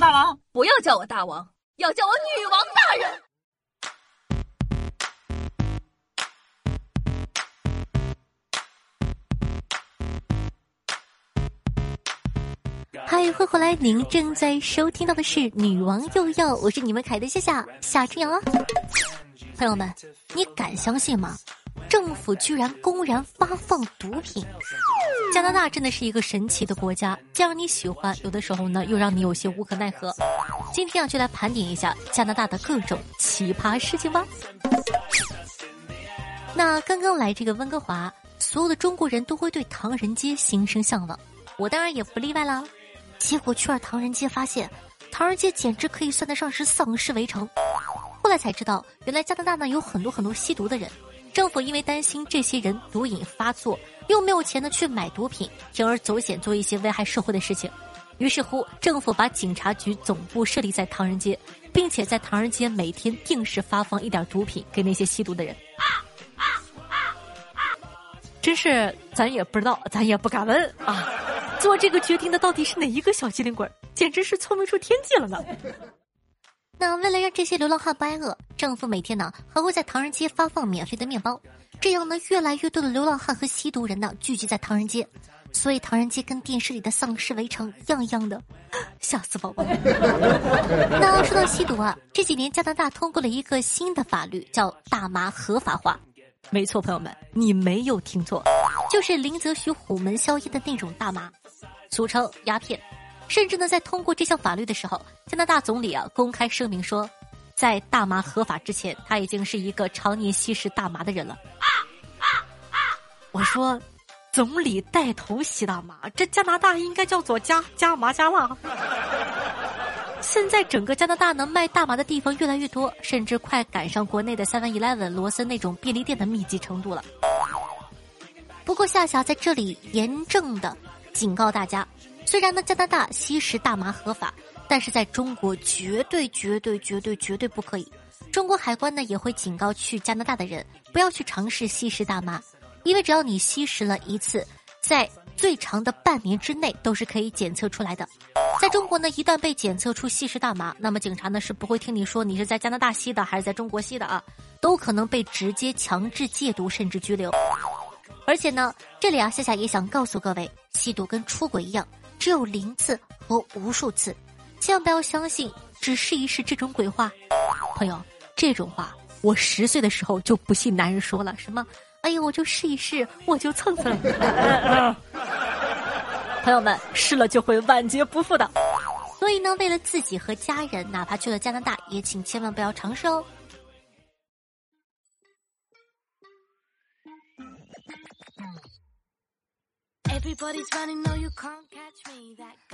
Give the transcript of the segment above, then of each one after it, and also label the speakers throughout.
Speaker 1: 大王，
Speaker 2: 不要叫我大王，要叫我女王大人。
Speaker 3: 嗨，欢迎回来！您正在收听到的是《女王又要》，我是你们凯的夏夏夏春阳。朋友们，你敢相信吗？政府居然公然发放毒品！加拿大真的是一个神奇的国家，既让你喜欢，有的时候呢又让你有些无可奈何。今天啊，就来盘点一下加拿大的各种奇葩事情吧。那刚刚来这个温哥华，所有的中国人都会对唐人街心生向往，我当然也不例外啦。结果去了唐人街，发现唐人街简直可以算得上是丧尸围城。后来才知道，原来加拿大呢有很多很多吸毒的人。政府因为担心这些人毒瘾发作，又没有钱呢去买毒品，铤而走险做一些危害社会的事情。于是乎，政府把警察局总部设立在唐人街，并且在唐人街每天定时发放一点毒品给那些吸毒的人。真是，咱也不知道，咱也不敢问啊。做这个决定的到底是哪一个小机灵鬼？简直是聪明出天际了呢！那为了让这些流浪汉不挨饿，政府每天呢还会在唐人街发放免费的面包，这样呢越来越多的流浪汉和吸毒人呢聚集在唐人街，所以唐人街跟电视里的丧尸围城一样一样的，吓死宝宝！那说到吸毒啊，这几年加拿大通过了一个新的法律，叫大麻合法化。没错，朋友们，你没有听错，就是林则徐虎门销烟的那种大麻。俗称鸦片，甚至呢，在通过这项法律的时候，加拿大总理啊公开声明说，在大麻合法之前，他已经是一个常年吸食大麻的人了。啊啊啊我说，总理带头吸大麻，这加拿大应该叫做加加麻加辣。现在整个加拿大能卖大麻的地方越来越多，甚至快赶上国内的 Seven Eleven、罗森那种便利店的密集程度了。不过夏夏在这里严正的。警告大家，虽然呢加拿大吸食大麻合法，但是在中国绝对绝对绝对绝对不可以。中国海关呢也会警告去加拿大的人不要去尝试吸食大麻，因为只要你吸食了一次，在最长的半年之内都是可以检测出来的。在中国呢，一旦被检测出吸食大麻，那么警察呢是不会听你说你是在加拿大吸的还是在中国吸的啊，都可能被直接强制戒毒甚至拘留。而且呢，这里啊，夏夏也想告诉各位，吸毒跟出轨一样，只有零次和无数次，千万不要相信只试一试这种鬼话。朋友，这种话我十岁的时候就不信男人说了什么，哎呦，我就试一试，我就蹭蹭。朋友们，试了就会万劫不复的。所以呢，为了自己和家人，哪怕去了加拿大，也请千万不要尝试哦。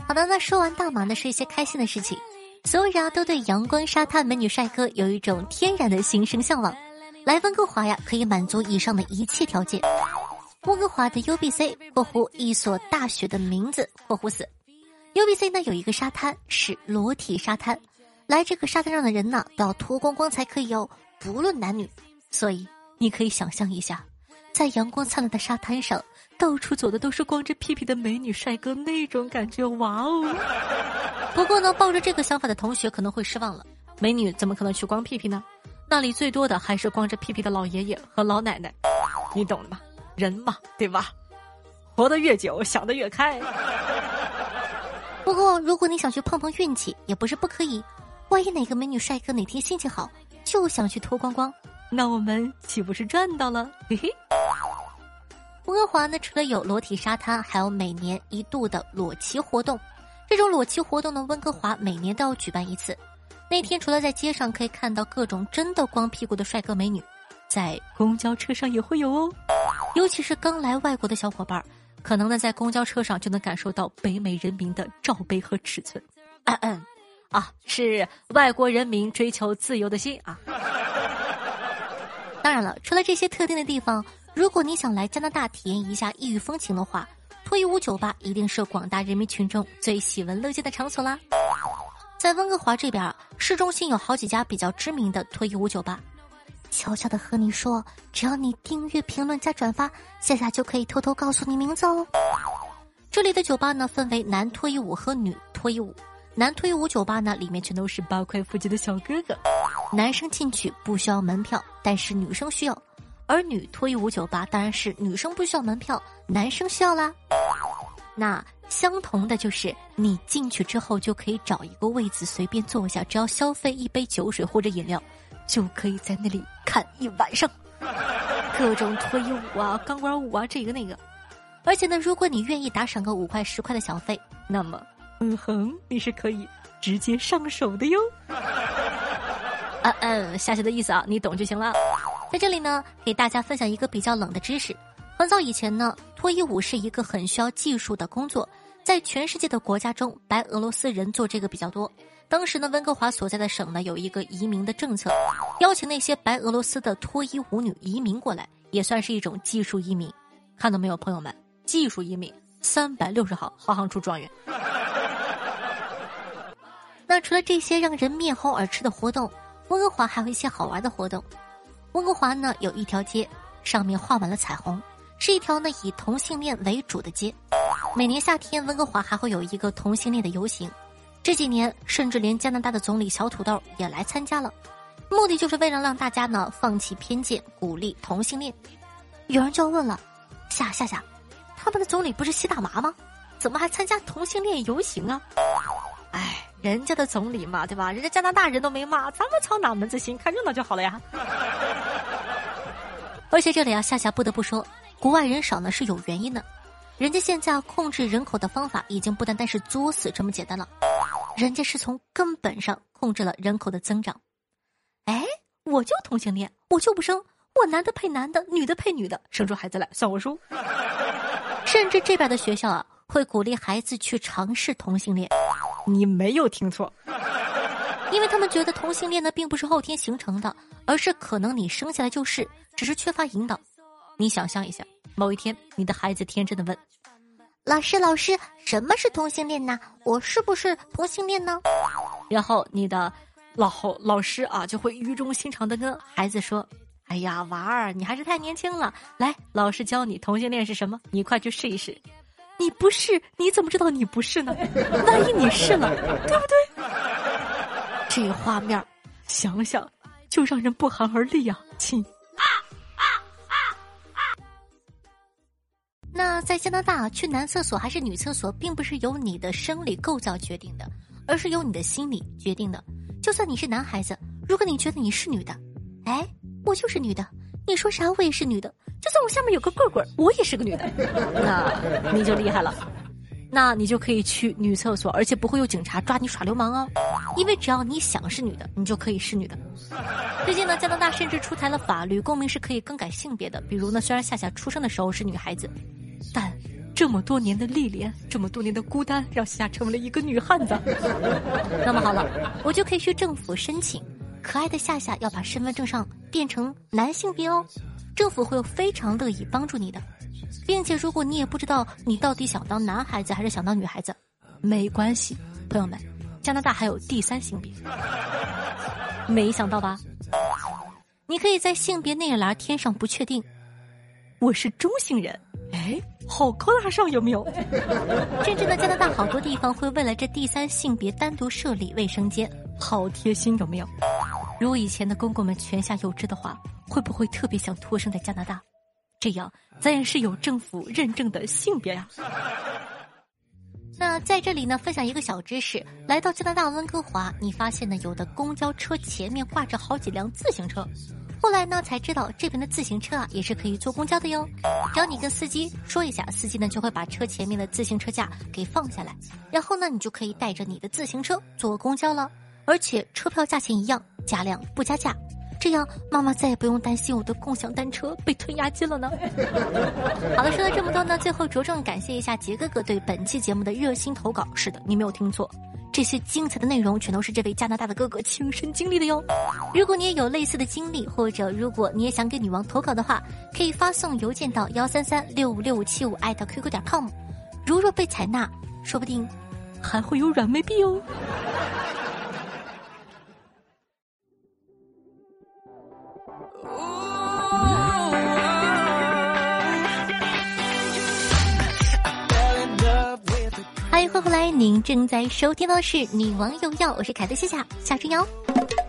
Speaker 3: 好的，那说完大马呢，是一些开心的事情。所有人，都对阳光沙滩、美女帅哥有一种天然的心生向往。来温哥华呀，可以满足以上的一切条件。温哥华的 UBC（ 括弧一所大学的名字）（括弧四 ）UBC 呢有一个沙滩是裸体沙滩，来这个沙滩上的人呢都要脱光光才可以哦，不论男女。所以你可以想象一下。在阳光灿烂的沙滩上，到处走的都是光着屁屁的美女帅哥，那种感觉，哇哦！不过呢，抱着这个想法的同学可能会失望了，美女怎么可能去光屁屁呢？那里最多的还是光着屁屁的老爷爷和老奶奶，你懂的吗？人嘛，对吧？活得越久，想得越开。不过，如果你想去碰碰运气，也不是不可以。万一哪个美女帅哥哪天心情好，就想去脱光光。那我们岂不是赚到了？嘿嘿。温哥华呢，除了有裸体沙滩，还有每年一度的裸骑活动。这种裸骑活动呢，温哥华每年都要举办一次。那天除了在街上可以看到各种真的光屁股的帅哥美女，在公交车上也会有哦。尤其是刚来外国的小伙伴，可能呢在公交车上就能感受到北美人民的罩杯和尺寸。嗯嗯，啊，是外国人民追求自由的心啊。当然了，除了这些特定的地方，如果你想来加拿大体验一下异域风情的话，脱衣舞酒吧一定是广大人民群众最喜闻乐见的场所啦。在温哥华这边，市中心有好几家比较知名的脱衣舞酒吧。悄悄的和你说，只要你订阅、评论加转发，夏夏就可以偷偷告诉你名字哦。这里的酒吧呢，分为男脱衣舞和女脱衣舞。男脱衣舞酒吧呢，里面全都是八块腹肌的小哥哥。男生进去不需要门票，但是女生需要；而女脱衣舞酒吧当然是女生不需要门票，男生需要啦。那相同的就是，你进去之后就可以找一个位子随便坐下，只要消费一杯酒水或者饮料，就可以在那里看一晚上，各种脱衣舞啊、钢管舞啊，这个那个。而且呢，如果你愿意打赏个五块十块的小费，那么，嗯哼，你是可以直接上手的哟。嗯 嗯，夏夏的意思啊，你懂就行了。在这里呢，给大家分享一个比较冷的知识。很早以前呢，脱衣舞是一个很需要技术的工作，在全世界的国家中，白俄罗斯人做这个比较多。当时呢，温哥华所在的省呢，有一个移民的政策，邀请那些白俄罗斯的脱衣舞女移民过来，也算是一种技术移民。看到没有，朋友们？技术移民，三百六十行，行行出状元。那除了这些让人面红耳赤的活动，温哥华还有一些好玩的活动。温哥华呢有一条街，上面画满了彩虹，是一条呢以同性恋为主的街。每年夏天，温哥华还会有一个同性恋的游行。这几年，甚至连加拿大的总理小土豆也来参加了，目的就是为了让大家呢放弃偏见，鼓励同性恋。有人就要问了，夏夏夏。他们的总理不是吸大麻吗？怎么还参加同性恋游行啊？哎，人家的总理嘛，对吧？人家加拿大人都没骂，咱们操哪门子心？看热闹就好了呀。而且这里啊，夏夏不得不说，国外人少呢是有原因的。人家现在控制人口的方法已经不单单是作死这么简单了，人家是从根本上控制了人口的增长。哎，我就同性恋，我就不生，我男的配男的，女的配女的，生出孩子来算我输。甚至这边的学校啊，会鼓励孩子去尝试同性恋。你没有听错，因为他们觉得同性恋呢并不是后天形成的，而是可能你生下来就是，只是缺乏引导。你想象一下，某一天你的孩子天真的问：“老师，老师，什么是同性恋呢？我是不是同性恋呢？”然后你的老老师啊就会语重心长的跟孩子说。哎呀，娃儿，你还是太年轻了。来，老师教你同性恋是什么，你快去试一试。你不是，你怎么知道你不是呢？万一你是了，对不对？这画面，想想就让人不寒而栗啊，亲。那在加拿大，去男厕所还是女厕所，并不是由你的生理构造决定的，而是由你的心理决定的。就算你是男孩子，如果你觉得你是女的，哎。我就是女的，你说啥我也是女的。就算我下面有个棍棍，我也是个女的。那你就厉害了，那你就可以去女厕所，而且不会有警察抓你耍流氓哦。因为只要你想是女的，你就可以是女的。最近呢，加拿大甚至出台了法律，公民是可以更改性别的。比如呢，虽然夏夏出生的时候是女孩子，但这么多年的历练，这么多年的孤单，让夏成为了一个女汉子。那么好了，我就可以去政府申请。可爱的夏夏要把身份证上变成男性别哦，政府会非常乐意帮助你的，并且如果你也不知道你到底想当男孩子还是想当女孩子，没关系，朋友们，加拿大还有第三性别，没想到吧？你可以在性别那一栏填上不确定，我是中性人，好高大上有没有？甚至呢，加拿大好多地方会为了这第三性别单独设立卫生间。好贴心，有没有？如果以前的公公们泉下有知的话，会不会特别想托生在加拿大？这样咱也是有政府认证的性别呀。那在这里呢，分享一个小知识：来到加拿大温哥华，你发现呢，有的公交车前面挂着好几辆自行车。后来呢，才知道这边的自行车啊，也是可以坐公交的哟。只要你跟司机说一下，司机呢就会把车前面的自行车架给放下来，然后呢，你就可以带着你的自行车坐公交了。而且车票价钱一样，加量不加价，这样妈妈再也不用担心我的共享单车被吞押金了呢。好了，说了这么多呢，最后着重感谢一下杰哥哥对本期节目的热心投稿。是的，你没有听错，这些精彩的内容全都是这位加拿大的哥哥亲身经历的哟。如果你也有类似的经历，或者如果你也想给女王投稿的话，可以发送邮件到幺三三六五六五七五艾特 QQ 点 com。如若被采纳，说不定还会有软妹币哦。欢 来。您正在收听的是《女王有药》，我是凯特夏夏夏春瑶。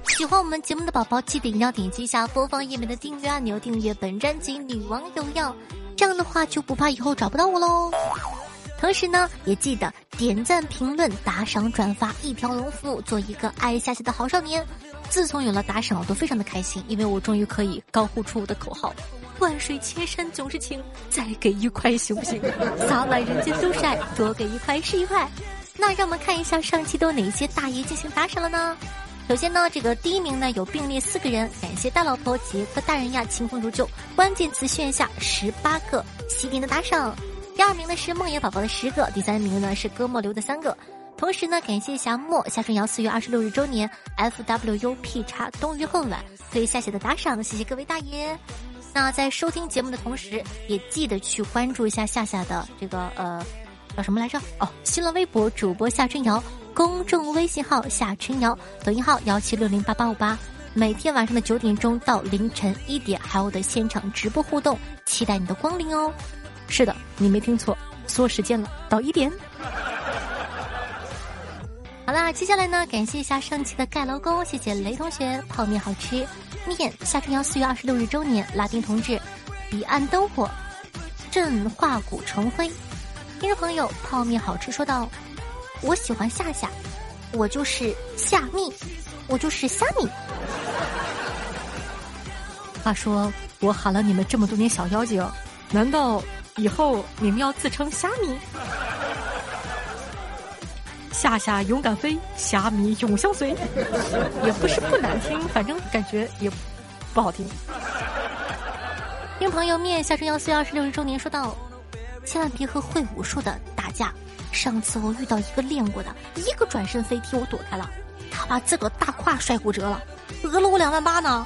Speaker 3: 喜欢我们节目的宝宝，记得一定要点击一下播放页面的订阅按钮，订阅本专辑《女王有药》，这样的话就不怕以后找不到我喽。同时呢，也记得点赞、评论、打赏、转发，一条龙服务，做一个爱夏夏的好少年。自从有了打赏，我都非常的开心，因为我终于可以高呼出我的口号：万水千山总是情，再给一块行不行？洒满人间都是爱，多给一块是一块。那让我们看一下上期都有哪些大爷进行打赏了呢？首先呢，这个第一名呢有并列四个人，感谢大老婆杰克大人呀，清风如旧，关键词炫下十八个喜点的打赏。第二名呢是梦野宝宝的十个，第三名呢是哥莫流的三个。同时呢，感谢夏末夏春瑶四月二十六日周年，F W U P 叉冬日恨晚对夏夏的打赏，谢谢各位大爷。那在收听节目的同时，也记得去关注一下夏夏的这个呃叫什么来着？哦，新浪微博主播夏春瑶，公众微信号夏春瑶，抖音号幺七六零八八五八。每天晚上的九点钟到凌晨一点，还有我的现场直播互动，期待你的光临哦。是的，你没听错，说时间了，到一点。好啦，接下来呢，感谢一下上期的盖楼工，谢谢雷同学，泡面好吃，面夏春瑶四月二十六日周年，拉丁同志，彼岸灯火，朕化骨成灰，听众朋友，泡面好吃，说道：“我喜欢夏夏，我就是夏蜜，我就是虾米。话说，我喊了你们这么多年小妖精，难道？以后你们要自称虾米，夏夏勇敢飞，虾米永相随，也不是不难听，反正感觉也不好听。听朋友面夏春瑶四月二十六日周年说道：“千万别和会武术的打架。上次我遇到一个练过的，一个转身飞踢我躲开了，他把自个大胯摔骨折了，讹了我两万八呢。”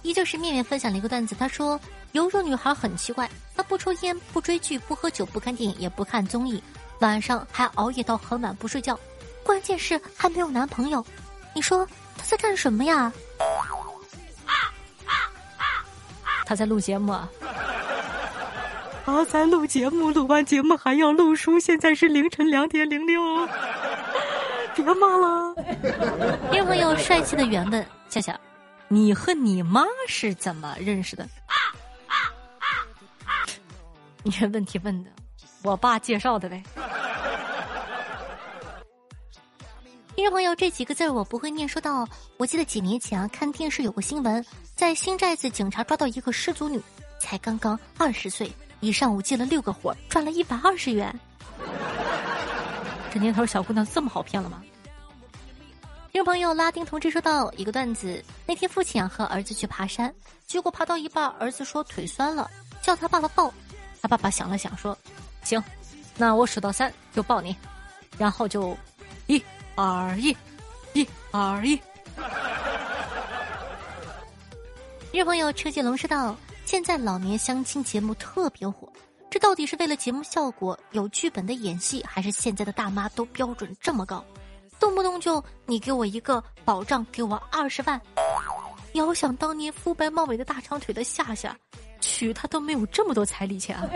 Speaker 3: 依旧是面面分享了一个段子，他说。有种女孩很奇怪，她不抽烟、不追剧、不喝酒、不看电影、也不看综艺，晚上还熬夜到很晚不睡觉，关键是还没有男朋友。你说他在干什么呀？他在录节目啊！啊，在录节目，录完节目还要录书。现在是凌晨两点零六，别骂了。有朋友帅气的原问：笑笑，你和你妈是怎么认识的？你这问题问的，我爸介绍的呗。听众朋友，这几个字我不会念。说到，我记得几年前啊，看电视有个新闻，在新寨子，警察抓到一个失足女，才刚刚二十岁，一上午接了六个活，赚了一百二十元。这年头小姑娘这么好骗了吗？听众朋友，拉丁同志说到一个段子：那天父亲啊和儿子去爬山，结果爬到一半，儿子说腿酸了，叫他爸爸抱。他爸爸想了想说：“行，那我数到三就抱你，然后就一、二、一，一、二、一。”日朋友车接龙说道：“现在老年相亲节目特别火，这到底是为了节目效果、有剧本的演戏，还是现在的大妈都标准这么高，动不动就你给我一个保障，给我二十万？遥想当年肤白貌美的大长腿的夏夏。”娶她都没有这么多彩礼钱。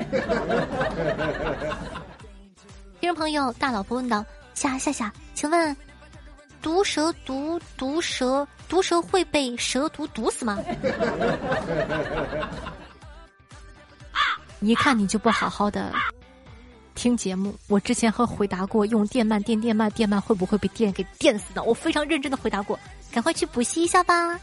Speaker 3: 听众朋友，大老婆问道：“夏夏夏，请问，毒蛇毒毒蛇毒蛇会被蛇毒毒死吗？” 一看你就不好好的听节目。我之前和回答过，用电鳗电电鳗电鳗会不会被电给电死的？我非常认真的回答过，赶快去补习一下吧。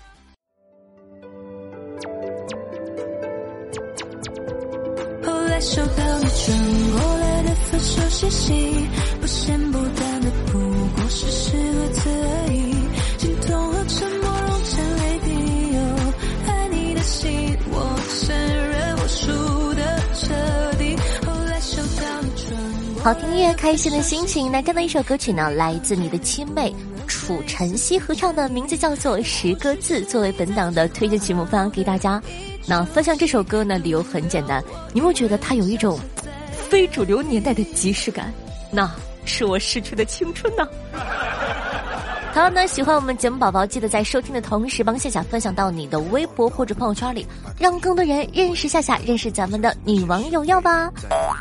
Speaker 3: 收到你转过来的分手信息，不咸好听音乐，开心的心情。那刚才一首歌曲呢，来自你的亲妹楚晨曦合唱的，名字叫做《十个字》，作为本档的推荐曲目，分享给大家。那分享这首歌呢，理由很简单，你有觉得它有一种非主流年代的即视感？那是我逝去的青春呢。同样呢，喜欢我们节目宝宝，记得在收听的同时帮夏夏分享到你的微博或者朋友圈里，让更多人认识夏夏，认识咱们的女王有药吧。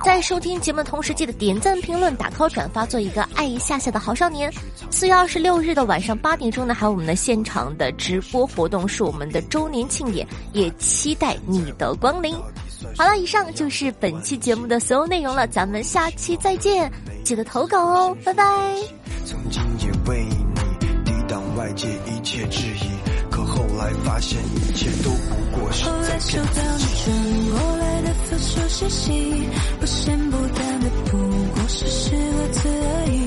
Speaker 3: 在收听节目的同时，记得点赞、评论、打 call、转发，做一个爱夏夏的好少年。四月二十六日的晚上八点钟呢，还有我们的现场的直播活动，是我们的周年庆典，也期待你的光临。好了，以上就是本期节目的所有内容了，咱们下期再见，记得投稿哦，拜拜。外界一切质疑可后来发现一切都不过是后来收到你转过来的分手信息不咸不淡的不过是十个字而已